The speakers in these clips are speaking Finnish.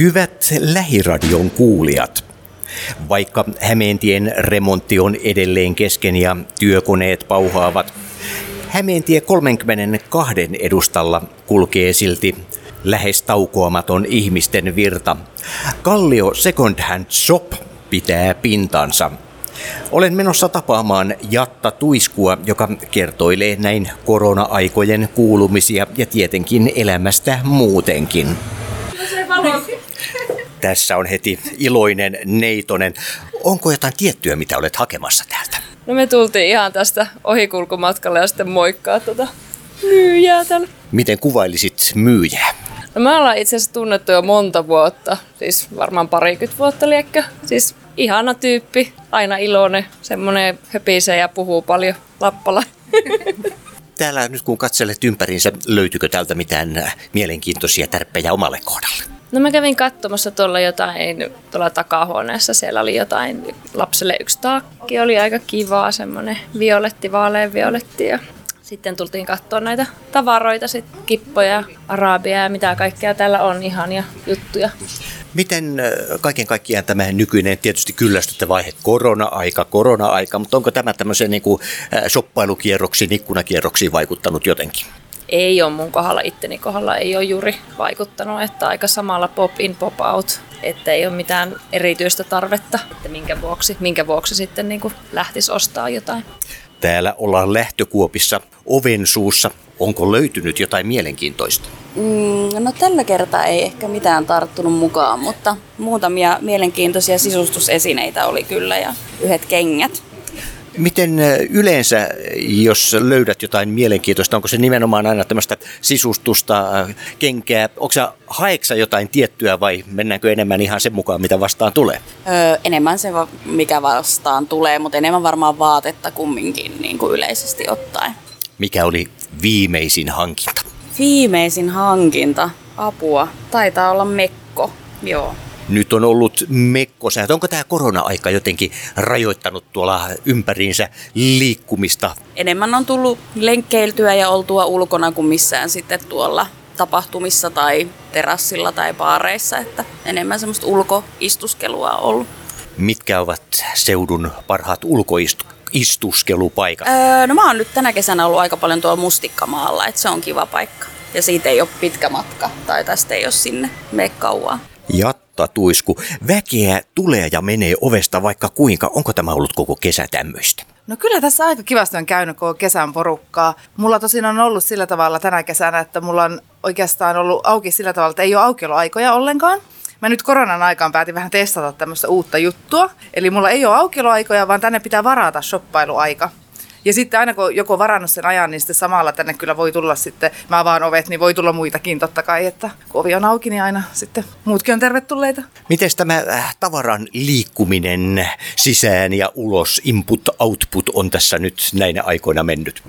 Hyvät lähiradion kuulijat, vaikka Hämeentien remontti on edelleen kesken ja työkoneet pauhaavat, Hämeentie 32 edustalla kulkee silti lähes taukoamaton ihmisten virta. Kallio Second Hand Shop pitää pintansa. Olen menossa tapaamaan Jatta Tuiskua, joka kertoilee näin korona-aikojen kuulumisia ja tietenkin elämästä muutenkin. Tässä on heti iloinen neitonen. Onko jotain tiettyä, mitä olet hakemassa täältä? No me tultiin ihan tästä ohikulkumatkalle ja sitten moikkaa tuota myyjää täällä. Miten kuvailisit myyjää? No me ollaan itse asiassa tunnettu jo monta vuotta, siis varmaan parikymmentä vuotta liekkö. Siis ihana tyyppi, aina iloinen, semmoinen höpisee ja puhuu paljon lappala. Täällä nyt kun katselet ympäriinsä, löytyykö täältä mitään mielenkiintoisia tärppejä omalle kohdalle? No mä kävin katsomassa tuolla jotain, tuolla takahuoneessa, siellä oli jotain, lapselle yksi taakki, oli aika kivaa, semmoinen violetti, vaalean violetti ja sitten tultiin katsoa näitä tavaroita, sit kippoja, arabia ja mitä kaikkea täällä on, ihania juttuja. Miten kaiken kaikkiaan tämä nykyinen tietysti kyllästyttä vaihe, korona-aika, korona-aika, mutta onko tämä tämmöiseen niin kuin shoppailukierroksiin, ikkunakierroksiin vaikuttanut jotenkin? Ei ole mun kohdalla, itteni kohdalla ei ole juuri vaikuttanut, että aika samalla pop in, pop out, että ei ole mitään erityistä tarvetta, että minkä vuoksi, minkä vuoksi sitten niin kuin lähtisi ostaa jotain. Täällä ollaan lähtökuopissa oven suussa. Onko löytynyt jotain mielenkiintoista? Mm, no tällä kertaa ei ehkä mitään tarttunut mukaan, mutta muutamia mielenkiintoisia sisustusesineitä oli kyllä ja yhdet kengät. Miten yleensä, jos löydät jotain mielenkiintoista, onko se nimenomaan aina tämmöistä sisustusta, kenkää, onko se haeksa jotain tiettyä vai mennäänkö enemmän ihan sen mukaan, mitä vastaan tulee? Öö, enemmän se, mikä vastaan tulee, mutta enemmän varmaan vaatetta kumminkin niin kuin yleisesti ottaen. Mikä oli viimeisin hankinta? Viimeisin hankinta? Apua. Taitaa olla mekko, joo nyt on ollut mekkosääntö. Onko tämä korona-aika jotenkin rajoittanut tuolla ympäriinsä liikkumista? Enemmän on tullut lenkkeiltyä ja oltua ulkona kuin missään sitten tuolla tapahtumissa tai terassilla tai baareissa, että enemmän semmoista ulkoistuskelua on ollut. Mitkä ovat seudun parhaat ulkoistuskelupaikat? Öö, no mä oon nyt tänä kesänä ollut aika paljon tuolla Mustikkamaalla, että se on kiva paikka. Ja siitä ei ole pitkä matka, tai tästä ei ole sinne me kauan. Jatta Tuisku, väkeä tulee ja menee ovesta vaikka kuinka. Onko tämä ollut koko kesä tämmöistä? No kyllä tässä aika kivasti on käynyt koko kesän porukkaa. Mulla tosin on ollut sillä tavalla tänä kesänä, että mulla on oikeastaan ollut auki sillä tavalla, että ei ole aukioloaikoja ollenkaan. Mä nyt koronan aikaan päätin vähän testata tämmöistä uutta juttua. Eli mulla ei ole aukioloaikoja, vaan tänne pitää varata shoppailuaika. Ja sitten aina kun joku on varannut sen ajan, niin sitten samalla tänne kyllä voi tulla sitten, mä avaan ovet, niin voi tulla muitakin totta kai, että kun ovi on auki, niin aina sitten muutkin on tervetulleita. Miten tämä äh, tavaran liikkuminen sisään ja ulos, input-output on tässä nyt näinä aikoina mennyt?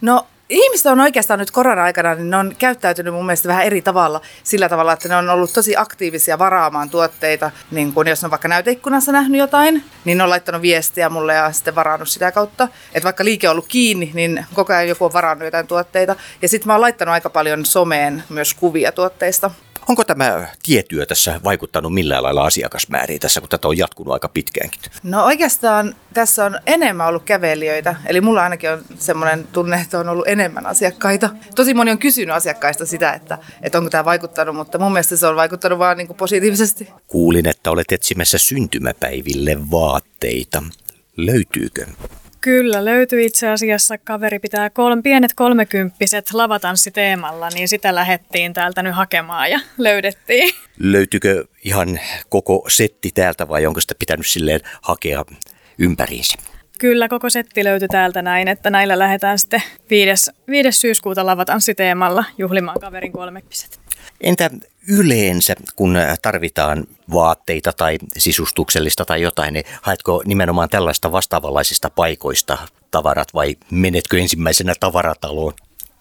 No ihmiset on oikeastaan nyt korona-aikana, niin ne on käyttäytynyt mun mielestä vähän eri tavalla. Sillä tavalla, että ne on ollut tosi aktiivisia varaamaan tuotteita. Niin kun jos on vaikka näyteikkunassa nähnyt jotain, niin ne on laittanut viestiä mulle ja sitten varannut sitä kautta. Että vaikka liike on ollut kiinni, niin koko ajan joku on varannut jotain tuotteita. Ja sitten mä oon laittanut aika paljon someen myös kuvia tuotteista. Onko tämä tietyö tässä vaikuttanut millään lailla asiakasmääriin tässä, kun tätä on jatkunut aika pitkäänkin? No oikeastaan tässä on enemmän ollut kävelijöitä, eli mulla ainakin on semmoinen tunne, että on ollut enemmän asiakkaita. Tosi moni on kysynyt asiakkaista sitä, että, että onko tämä vaikuttanut, mutta mun mielestä se on vaikuttanut vaan niin kuin positiivisesti. Kuulin, että olet etsimässä syntymäpäiville vaatteita. Löytyykö? Kyllä, löytyy itse asiassa. Kaveri pitää kolme, pienet kolmekymppiset lavatanssiteemalla, niin sitä lähettiin täältä nyt hakemaan ja löydettiin. Löytyykö ihan koko setti täältä vai onko sitä pitänyt silleen hakea ympäriinsä? Kyllä, koko setti löytyi täältä näin, että näillä lähdetään sitten 5. 5. syyskuuta lavatanssiteemalla juhlimaan kaverin kolmekymppiset. Entä yleensä, kun tarvitaan vaatteita tai sisustuksellista tai jotain, niin haetko nimenomaan tällaista vastaavanlaisista paikoista tavarat vai menetkö ensimmäisenä tavarataloon?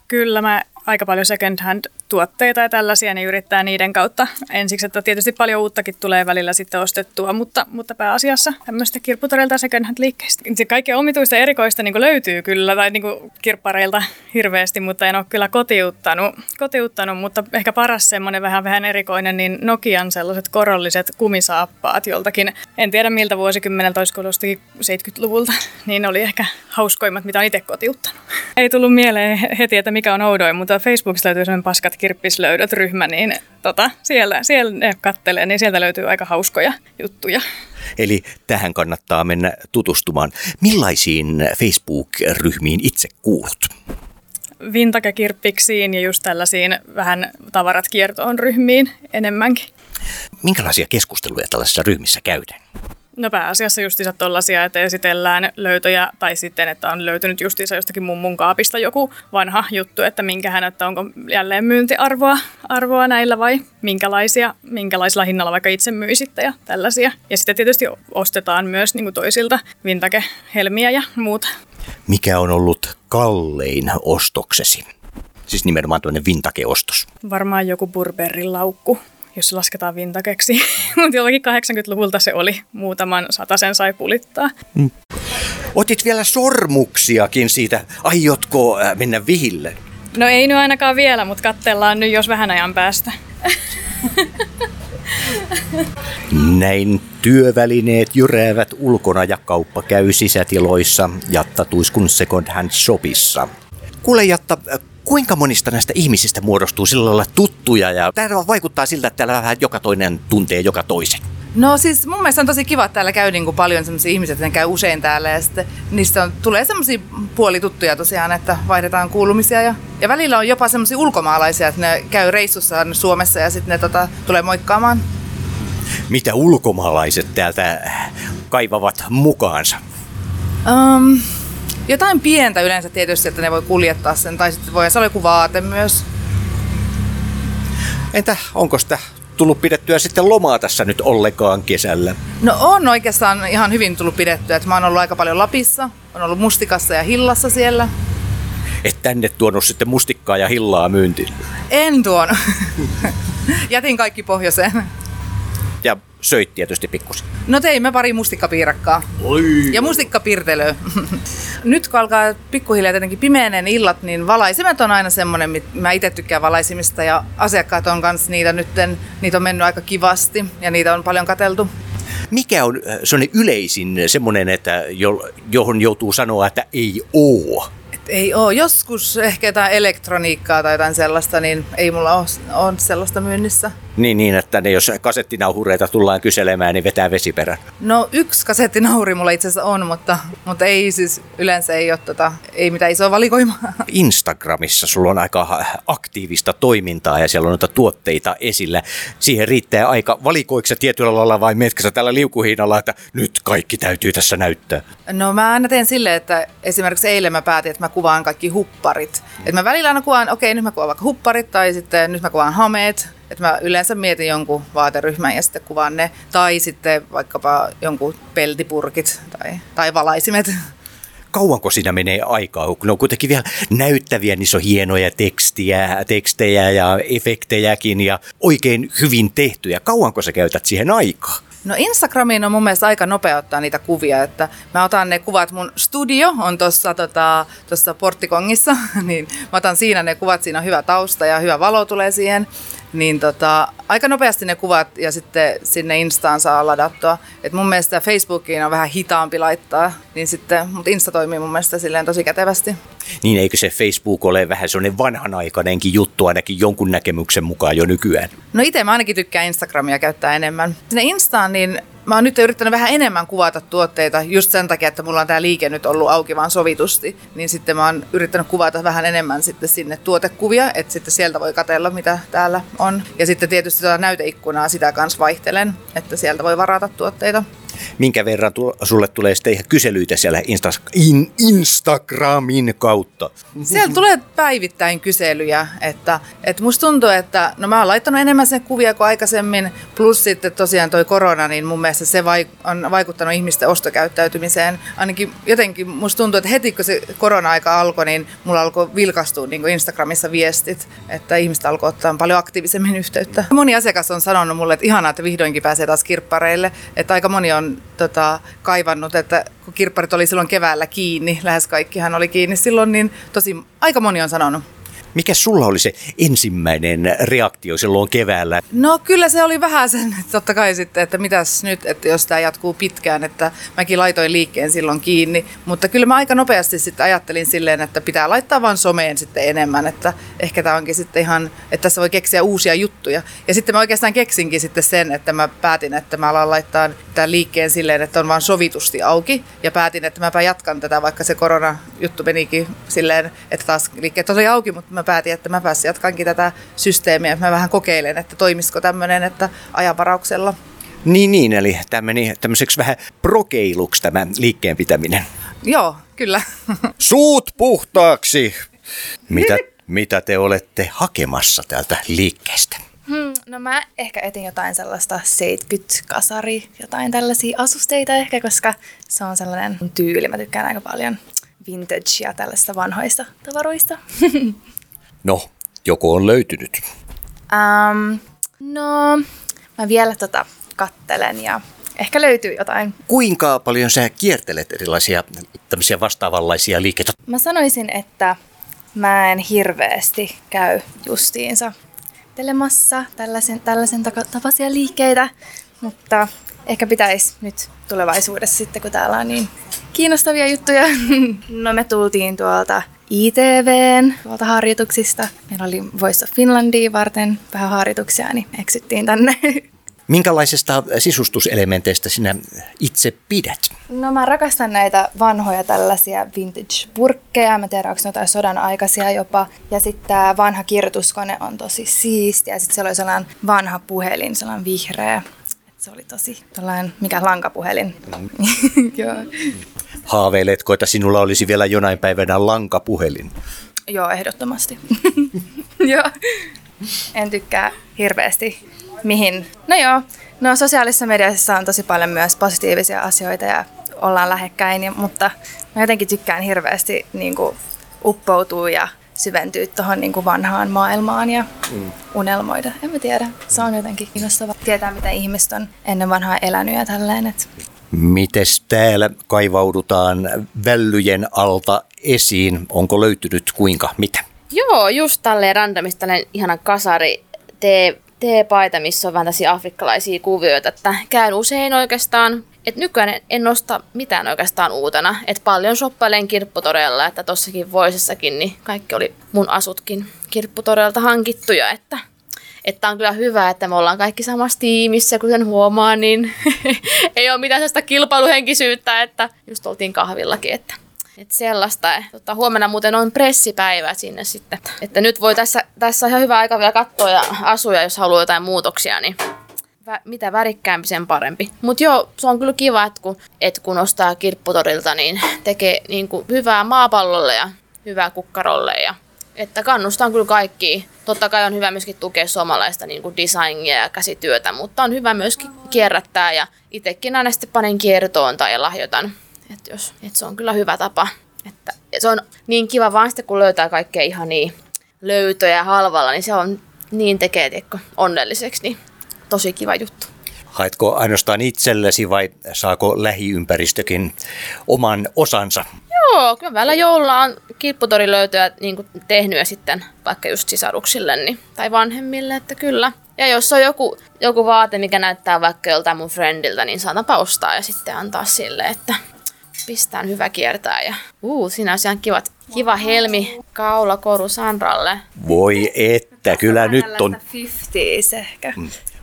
Kyllä, mä aika paljon second hand tuotteita ja tällaisia, niin yrittää niiden kautta ensiksi, että tietysti paljon uuttakin tulee välillä sitten ostettua, mutta, mutta pääasiassa tämmöistä kirpputoreilta hand liikkeistä. Se kaikkea omituista erikoista niin löytyy kyllä, tai niin kirppareilta hirveästi, mutta en ole kyllä kotiuttanut, kotiuttanut mutta ehkä paras semmoinen vähän, vähän erikoinen, niin Nokian sellaiset korolliset kumisaappaat joltakin, en tiedä miltä vuosikymmeneltä, olisiko 70-luvulta, niin oli ehkä hauskoimmat, mitä on itse kotiuttanut. Ei tullut mieleen heti, että mikä on oudoin, mutta Facebookissa löytyy sellainen paskat kirppislöydöt ryhmä, niin tota, siellä, siellä ne kattelee, niin sieltä löytyy aika hauskoja juttuja. Eli tähän kannattaa mennä tutustumaan. Millaisiin Facebook-ryhmiin itse kuulut? Vintage-kirppiksiin ja just tällaisiin vähän tavarat kiertoon ryhmiin enemmänkin. Minkälaisia keskusteluja tällaisissa ryhmissä käydään? No pääasiassa justiinsa tollaisia, että esitellään löytöjä tai sitten, että on löytynyt justiinsa jostakin mummun kaapista joku vanha juttu, että minkähän, että onko jälleen myyntiarvoa arvoa näillä vai minkälaisia, minkälaisilla hinnalla vaikka itse myisitte ja tällaisia. Ja sitten tietysti ostetaan myös niin kuin toisilta vintage-helmiä ja muuta. Mikä on ollut kallein ostoksesi? Siis nimenomaan tuonne vintage-ostos. Varmaan joku Burberryn laukku jos lasketaan vintakeksi. Mutta jollakin 80-luvulta se oli. Muutaman sen sai pulittaa. Mm. Otit vielä sormuksiakin siitä. Aiotko äh, mennä vihille? No ei nyt ainakaan vielä, mutta katsellaan nyt jos vähän ajan päästä. Näin työvälineet jyräävät ulkona ja kauppa käy sisätiloissa Jatta Tuiskun Second Hand Shopissa. Kuule Jatta, kuinka monista näistä ihmisistä muodostuu sillä lailla tuttuja ja tämä vaikuttaa siltä, että täällä vähän joka toinen tuntee joka toisen. No siis mun mielestä on tosi kiva, että täällä käy niin kuin paljon sellaisia ihmisiä, että ne käy usein täällä ja sitten niistä on, tulee semmoisia puolituttuja tosiaan, että vaihdetaan kuulumisia ja, ja välillä on jopa semmoisia ulkomaalaisia, että ne käy reissussa Suomessa ja sitten ne tota, tulee moikkaamaan. Mitä ulkomaalaiset täältä kaivavat mukaansa? Um, jotain pientä yleensä tietysti, että ne voi kuljettaa sen, tai sitten voi olla joku vaate myös. Entä onko sitä tullut pidettyä sitten lomaa tässä nyt ollenkaan kesällä? No on oikeastaan ihan hyvin tullut pidettyä. Että mä oon ollut aika paljon Lapissa, on ollut mustikassa ja hillassa siellä. Et tänne tuonut sitten mustikkaa ja hillaa myyntiin? En tuonut. Jätin kaikki pohjoiseen. Söit tietysti pikkusen. No teimme pari mustikkapiirakkaa. Oi. Ja mustikkapirtelö. Nyt kun alkaa pikkuhiljaa tietenkin pimeäneen illat, niin valaisimet on aina semmoinen, mä itse tykkään valaisimista ja asiakkaat on kanssa niitä nyt, niitä on mennyt aika kivasti ja niitä on paljon kateltu. Mikä on äh, sellainen yleisin semmoinen, että johon joutuu sanoa, että ei oo? ei ole. Joskus ehkä jotain elektroniikkaa tai jotain sellaista, niin ei mulla ole sellaista myynnissä. Niin, niin, että ne, jos kasettinauhureita tullaan kyselemään, niin vetää vesiperän. No yksi kasettinauhuri mulla itse asiassa on, mutta, mutta ei siis yleensä ei ole tota, ei mitään isoa valikoimaa. Instagramissa sulla on aika aktiivista toimintaa ja siellä on noita tuotteita esillä. Siihen riittää aika. Valikoiksi tietyllä lailla vai metkä tällä liukuhiinalla, että nyt kaikki täytyy tässä näyttää? No mä aina teen silleen, että esimerkiksi eilen mä päätin, että mä kuvaan kaikki hupparit. Et mä välillä aina kuvaan, okei nyt mä kuvaan vaikka hupparit tai sitten nyt mä kuvaan hameet. Että mä yleensä mietin jonkun vaateryhmän ja sitten kuvaan ne. Tai sitten vaikkapa jonkun peltipurkit tai, tai valaisimet kauanko siinä menee aikaa, kun ne on kuitenkin vielä näyttäviä, niissä on hienoja tekstiä, tekstejä ja efektejäkin ja oikein hyvin tehtyjä. Kauanko sä käytät siihen aikaa? No Instagramiin on mun mielestä aika nopea ottaa niitä kuvia, että mä otan ne kuvat, mun studio on tuossa tota, porttikongissa, niin mä otan siinä ne kuvat, siinä on hyvä tausta ja hyvä valo tulee siihen niin tota, aika nopeasti ne kuvat ja sitten sinne Instaan saa ladattua. Et mun mielestä Facebookiin on vähän hitaampi laittaa, niin sitten, mutta Insta toimii mun mielestä silleen tosi kätevästi. Niin eikö se Facebook ole vähän sellainen vanhanaikainenkin juttu ainakin jonkun näkemyksen mukaan jo nykyään? No itse mä ainakin tykkään Instagramia käyttää enemmän. Sinne Instaan niin mä oon nyt yrittänyt vähän enemmän kuvata tuotteita just sen takia, että mulla on tämä liike nyt ollut auki vaan sovitusti. Niin sitten mä oon yrittänyt kuvata vähän enemmän sitten sinne tuotekuvia, että sitten sieltä voi katella mitä täällä on. Ja sitten tietysti tuota näyteikkunaa sitä kanssa vaihtelen, että sieltä voi varata tuotteita. Minkä verran tu- sulle tulee sitten ihan kyselyitä siellä Insta- in- Instagramin kautta? Siellä tulee päivittäin kyselyjä, että, että musta tuntuu, että no mä oon laittanut enemmän sen kuvia kuin aikaisemmin, plus sitten tosiaan toi korona, niin mun mielestä se vaik- on vaikuttanut ihmisten ostokäyttäytymiseen. Ainakin jotenkin musta tuntuu, että heti kun se korona-aika alkoi, niin mulla alkoi vilkastua niin kuin Instagramissa viestit, että ihmiset alkoi ottaa paljon aktiivisemmin yhteyttä. Moni asiakas on sanonut mulle, että ihanaa, että vihdoinkin pääsee taas kirppareille, että aika moni on tota, kaivannut, että kun kirpparit oli silloin keväällä kiinni, lähes kaikkihan oli kiinni silloin, niin tosi aika moni on sanonut. Mikä sulla oli se ensimmäinen reaktio silloin keväällä? No kyllä se oli vähän sen, että totta kai sitten, että mitäs nyt, että jos tämä jatkuu pitkään, että mäkin laitoin liikkeen silloin kiinni, mutta kyllä mä aika nopeasti sitten ajattelin silleen, että pitää laittaa vaan someen sitten enemmän, että ehkä tämä onkin sitten ihan, että tässä voi keksiä uusia juttuja. Ja sitten mä oikeastaan keksinkin sitten sen, että mä päätin, että mä alan laittaa tämän liikkeen silleen, että on vaan sovitusti auki ja päätin, että mäpä jatkan tätä, vaikka se korona-juttu menikin silleen, että taas liikkeet oli auki, mutta mä päätin, että mä pääsin jatkankin tätä systeemiä. Mä vähän kokeilen, että toimisiko tämmöinen, että ajanvarauksella. Niin, niin, eli tämmöni, tämmöiseksi vähän prokeiluksi tämä liikkeen pitäminen. Joo, kyllä. Suut puhtaaksi! Mitä, mitä te olette hakemassa täältä liikkeestä? Hmm, no mä ehkä etin jotain sellaista 70-kasari, jotain tällaisia asusteita ehkä, koska se on sellainen tyyli. Mä tykkään aika paljon vintage ja tällaista vanhoista tavaroista. No, joko on löytynyt? um, no, mä vielä tota kattelen ja ehkä löytyy jotain. Kuinka paljon sä kiertelet erilaisia tämmöisiä vastaavanlaisia liikkeitä? Mä sanoisin, että mä en hirveästi käy justiinsa telemassa tällaisen, tällaisen tapaisia liikkeitä, mutta ehkä pitäisi nyt tulevaisuudessa sitten, kun täällä on niin kiinnostavia juttuja. No me tultiin tuolta ITVn tuolta harjoituksista. Meillä oli Voice of Finlandia varten vähän harjoituksia, niin eksyttiin tänne. Minkälaisista sisustuselementeistä sinä itse pidät? No mä rakastan näitä vanhoja tällaisia vintage-purkkeja. Mä tiedän, onko ne jotain sodan aikaisia jopa. Ja sitten tämä vanha kirjoituskone on tosi siistiä. Ja sitten siellä oli sellainen vanha puhelin, sellainen vihreä. Se oli tosi tällainen, mikä lankapuhelin. Joo. Haaveiletko, että sinulla olisi vielä jonain päivänä lankapuhelin? Joo, ehdottomasti. joo. En tykkää hirveästi mihin. No joo, no sosiaalisessa mediassa on tosi paljon myös positiivisia asioita ja ollaan lähekkäin, mutta mä jotenkin tykkään hirveästi niin kuin, uppoutua ja syventyä tuohon niin vanhaan maailmaan ja mm. unelmoida. En mä tiedä, se on jotenkin kiinnostavaa tietää, mitä ihmiset on ennen vanhaa elänyt ja tälleen. Et Mites täällä kaivaudutaan vällyjen alta esiin? Onko löytynyt kuinka mitä? Joo, just tälleen randomista tällainen ihana kasari tee, teepaita, missä on vähän tällaisia afrikkalaisia kuvioita, että käyn usein oikeastaan. Et nykyään en- en nosta mitään oikeastaan uutena. Et paljon shoppailen kirpputorella, että tossakin voisessakin, niin kaikki oli mun asutkin kirpputorelta hankittuja, että että on kyllä hyvä, että me ollaan kaikki samassa tiimissä, kuten huomaa, niin ei ole mitään sellaista kilpailuhenkisyyttä, että just oltiin kahvillakin, että että sellaista. Tota, huomenna muuten on pressipäivä sinne sitten. Että nyt voi tässä, tässä ihan hyvä aika vielä katsoa ja asuja, jos haluaa jotain muutoksia, niin vä- mitä värikkäämpi, sen parempi. Mutta joo, se on kyllä kiva, että kun, et kun ostaa kirpputorilta, niin tekee niin kuin hyvää maapallolle ja hyvää kukkarolle. Ja, että kannustan kyllä kaikki. Totta kai on hyvä myöskin tukea suomalaista niin kuin designia ja käsityötä, mutta on hyvä myöskin kierrättää ja itsekin aina sitten panen kiertoon tai lahjoitan. Et jos, et se on kyllä hyvä tapa. Että se on niin kiva vaan sitten, kun löytää kaikkea ihan niin löytöjä halvalla, niin se on niin tekee tiekko, onnelliseksi, niin tosi kiva juttu. Haetko ainoastaan itsellesi vai saako lähiympäristökin oman osansa? Joo, kyllä välillä joululla on kilpputorilöytöjä niin kuin tehnyt ja sitten vaikka just sisaruksille niin, tai vanhemmille, että kyllä. Ja jos on joku, joku vaate, mikä näyttää vaikka joltain mun friendiltä, niin saatanpa ostaa ja sitten antaa sille, että pistään hyvä kiertää. Ja uu, siinä on ihan kivat, kiva helmi kaulakoru Sanralle. Voi että, kyllä nyt on. 50 ehkä.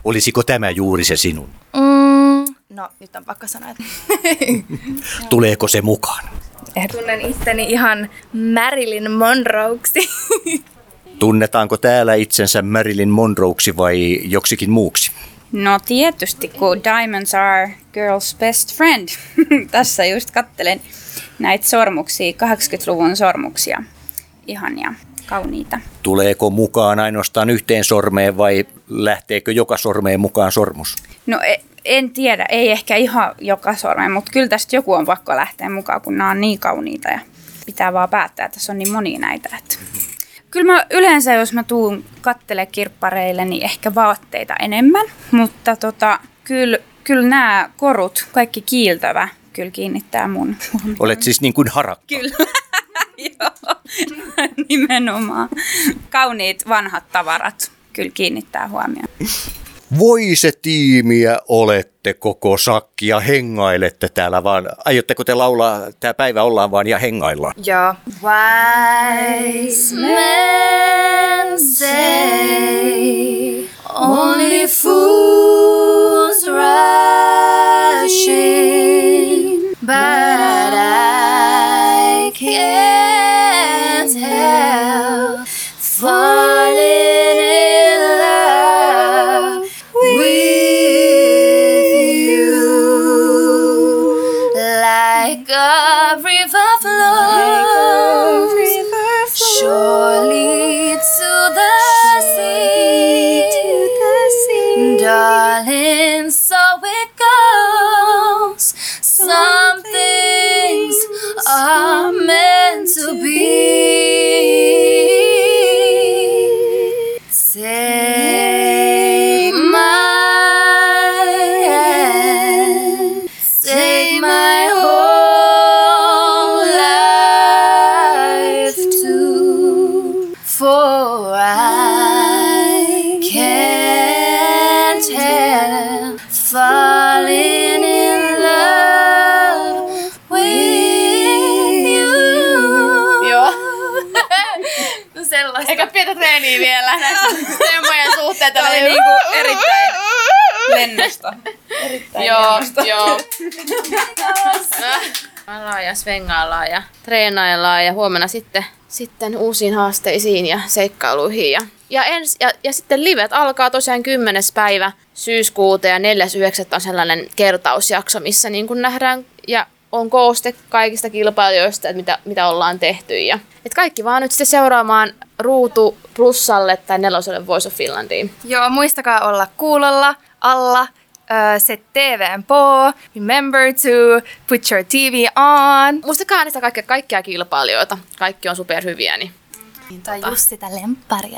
Olisiko tämä juuri se sinun? Mm, no, nyt on pakko sanoa, että Tuleeko se mukaan? Tunnen itteni ihan Marilyn Monroeksi. Tunnetaanko täällä itsensä Marilyn Monroeksi vai joksikin muuksi? No tietysti, kun diamonds are girl's best friend. Tässä just kattelen näitä sormuksia, 80-luvun sormuksia. Ihania, kauniita. Tuleeko mukaan ainoastaan yhteen sormeen vai lähteekö joka sormeen mukaan sormus? No e- en tiedä, ei ehkä ihan joka sormeen, mutta kyllä tästä joku on pakko lähteä mukaan, kun nämä on niin kauniita ja pitää vaan päättää, että tässä on niin moni näitä. Että. Kyllä mä yleensä, jos mä tuun kattele kirppareille, niin ehkä vaatteita enemmän, mutta tota, kyllä, kyllä nämä korut, kaikki kiiltävä, kyllä kiinnittää mun huomioon. Olet siis niin kuin harakka. Kyllä. Joo, nimenomaan. Kauniit vanhat tavarat kyllä kiinnittää huomioon. Voi se tiimiä olette koko sakki ja hengailette täällä vaan. Aiotteko te laulaa, tämä päivä ollaan vaan ja hengaillaan? Joo. Wise men say only fools rush in, but I can't help a river flows surely to the sea, lennosta. Erittäin joo, lennosta. joo. Ollaan ja svengaillaan ja treenaillaan ja huomenna sitten, sitten uusiin haasteisiin ja seikkailuihin. Ja, ja, ens, ja, ja sitten livet alkaa tosiaan 10. päivä syyskuuta ja 4.9. on sellainen kertausjakso, missä niin kuin nähdään ja on kooste kaikista kilpailijoista, että mitä, mitä ollaan tehty. Ja, et kaikki vaan nyt sitten seuraamaan Ruutu Plussalle tai neloselle Voice of Finlandiin. Joo, muistakaa olla kuulolla, alla, uh, set TVn på, remember to put your TV on. Muistakaa äänestää kaikkia, kaikkia kilpailijoita. Kaikki on superhyviä, niin Tai just sitä lempparia.